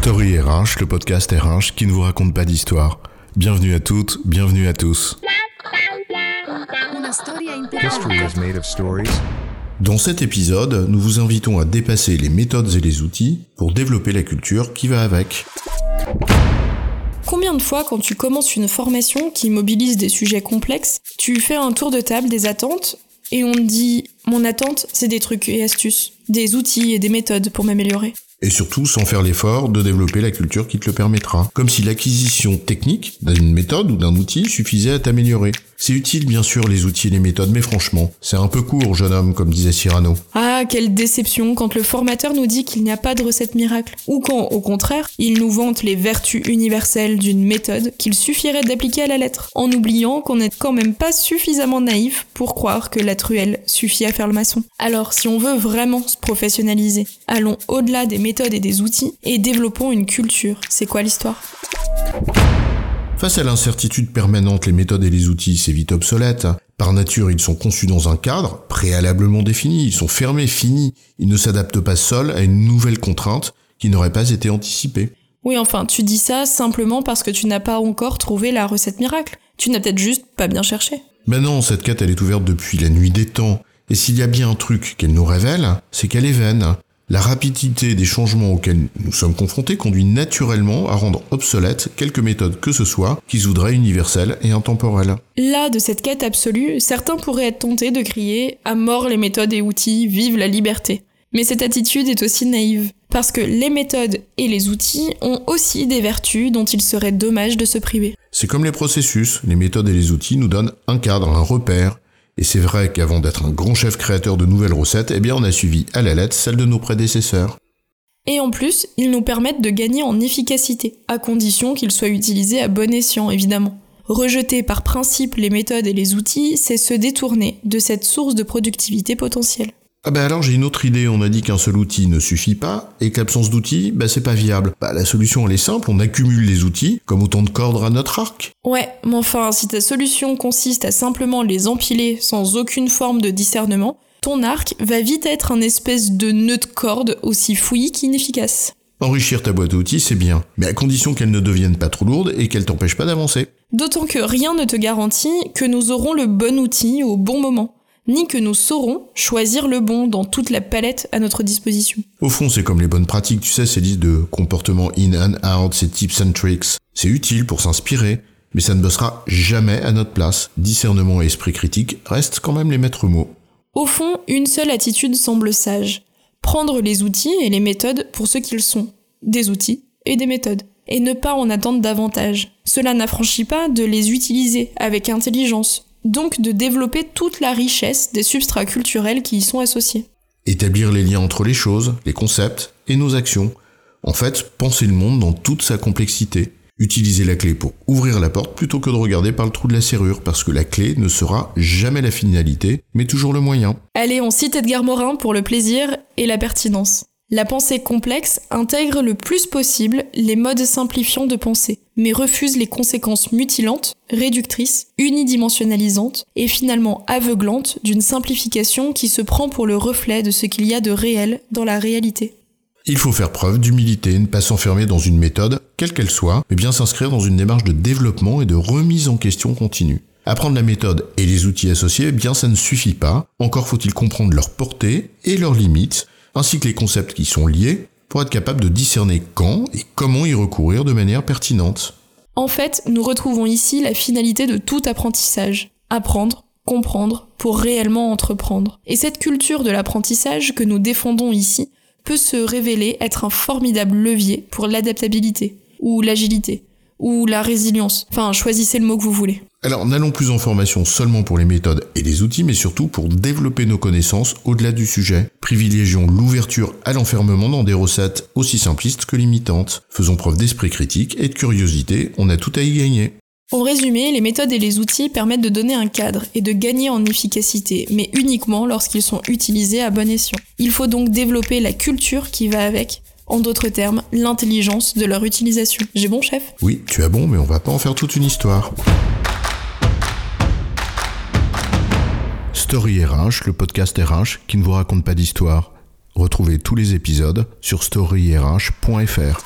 Story RH, le podcast RH qui ne vous raconte pas d'histoire. Bienvenue à toutes, bienvenue à tous. Dans cet épisode, nous vous invitons à dépasser les méthodes et les outils pour développer la culture qui va avec. Combien de fois, quand tu commences une formation qui mobilise des sujets complexes, tu fais un tour de table des attentes et on te dit Mon attente, c'est des trucs et astuces, des outils et des méthodes pour m'améliorer? Et surtout sans faire l'effort de développer la culture qui te le permettra. Comme si l'acquisition technique d'une méthode ou d'un outil suffisait à t'améliorer. C'est utile bien sûr les outils et les méthodes, mais franchement, c'est un peu court, jeune homme, comme disait Cyrano. Ah, quelle déception quand le formateur nous dit qu'il n'y a pas de recette miracle. Ou quand, au contraire, il nous vante les vertus universelles d'une méthode qu'il suffirait d'appliquer à la lettre, en oubliant qu'on n'est quand même pas suffisamment naïf pour croire que la truelle suffit à faire le maçon. Alors, si on veut vraiment se professionnaliser, allons au-delà des méthodes et des outils et développons une culture. C'est quoi l'histoire? Face à l'incertitude permanente, les méthodes et les outils, c'est vite obsolète. Par nature, ils sont conçus dans un cadre, préalablement défini, ils sont fermés, finis. Ils ne s'adaptent pas seuls à une nouvelle contrainte qui n'aurait pas été anticipée. Oui, enfin, tu dis ça simplement parce que tu n'as pas encore trouvé la recette miracle. Tu n'as peut-être juste pas bien cherché. Ben non, cette quête, elle est ouverte depuis la nuit des temps. Et s'il y a bien un truc qu'elle nous révèle, c'est qu'elle est vaine. La rapidité des changements auxquels nous sommes confrontés conduit naturellement à rendre obsolètes quelques méthodes que ce soit qui se voudraient universelles et intemporelles. Là, de cette quête absolue, certains pourraient être tentés de crier à mort les méthodes et outils, vive la liberté. Mais cette attitude est aussi naïve, parce que les méthodes et les outils ont aussi des vertus dont il serait dommage de se priver. C'est comme les processus, les méthodes et les outils nous donnent un cadre, un repère, et c'est vrai qu'avant d'être un grand chef créateur de nouvelles recettes, eh bien on a suivi à la lettre celle de nos prédécesseurs. Et en plus, ils nous permettent de gagner en efficacité, à condition qu'ils soient utilisés à bon escient, évidemment. Rejeter par principe les méthodes et les outils, c'est se détourner de cette source de productivité potentielle. Ah bah alors j'ai une autre idée, on a dit qu'un seul outil ne suffit pas, et que l'absence d'outils, bah c'est pas viable. Bah la solution elle est simple, on accumule les outils, comme autant de cordes à notre arc. Ouais, mais enfin, si ta solution consiste à simplement les empiler sans aucune forme de discernement, ton arc va vite être un espèce de nœud de corde aussi fouillis qu'inefficace. Enrichir ta boîte à outils c'est bien, mais à condition qu'elle ne devienne pas trop lourde et qu'elle t'empêche pas d'avancer. D'autant que rien ne te garantit que nous aurons le bon outil au bon moment ni que nous saurons choisir le bon dans toute la palette à notre disposition. Au fond, c'est comme les bonnes pratiques, tu sais, ces listes de comportements in and out, ces tips and tricks. C'est utile pour s'inspirer, mais ça ne bossera jamais à notre place. Discernement et esprit critique restent quand même les maîtres mots. Au fond, une seule attitude semble sage. Prendre les outils et les méthodes pour ce qu'ils sont. Des outils et des méthodes. Et ne pas en attendre davantage. Cela n'affranchit pas de les utiliser avec intelligence, donc de développer toute la richesse des substrats culturels qui y sont associés. Établir les liens entre les choses, les concepts et nos actions. En fait, penser le monde dans toute sa complexité. Utiliser la clé pour ouvrir la porte plutôt que de regarder par le trou de la serrure, parce que la clé ne sera jamais la finalité, mais toujours le moyen. Allez, on cite Edgar Morin pour le plaisir et la pertinence. La pensée complexe intègre le plus possible les modes simplifiants de pensée, mais refuse les conséquences mutilantes, réductrices, unidimensionnalisantes et finalement aveuglantes d'une simplification qui se prend pour le reflet de ce qu'il y a de réel dans la réalité. Il faut faire preuve d'humilité, ne pas s'enfermer dans une méthode, quelle qu'elle soit, mais bien s'inscrire dans une démarche de développement et de remise en question continue. Apprendre la méthode et les outils associés, eh bien ça ne suffit pas, encore faut-il comprendre leur portée et leurs limites, ainsi que les concepts qui sont liés, pour être capable de discerner quand et comment y recourir de manière pertinente. En fait, nous retrouvons ici la finalité de tout apprentissage. Apprendre, comprendre, pour réellement entreprendre. Et cette culture de l'apprentissage que nous défendons ici peut se révéler être un formidable levier pour l'adaptabilité, ou l'agilité, ou la résilience. Enfin, choisissez le mot que vous voulez. Alors, n'allons plus en formation seulement pour les méthodes et les outils, mais surtout pour développer nos connaissances au-delà du sujet. Privilégions l'ouverture à l'enfermement dans des recettes aussi simplistes que limitantes. Faisons preuve d'esprit critique et de curiosité, on a tout à y gagner. En résumé, les méthodes et les outils permettent de donner un cadre et de gagner en efficacité, mais uniquement lorsqu'ils sont utilisés à bon escient. Il faut donc développer la culture qui va avec, en d'autres termes, l'intelligence de leur utilisation. J'ai bon, chef? Oui, tu as bon, mais on va pas en faire toute une histoire. Story RH, le podcast RH qui ne vous raconte pas d'histoire. Retrouvez tous les épisodes sur storyrh.fr.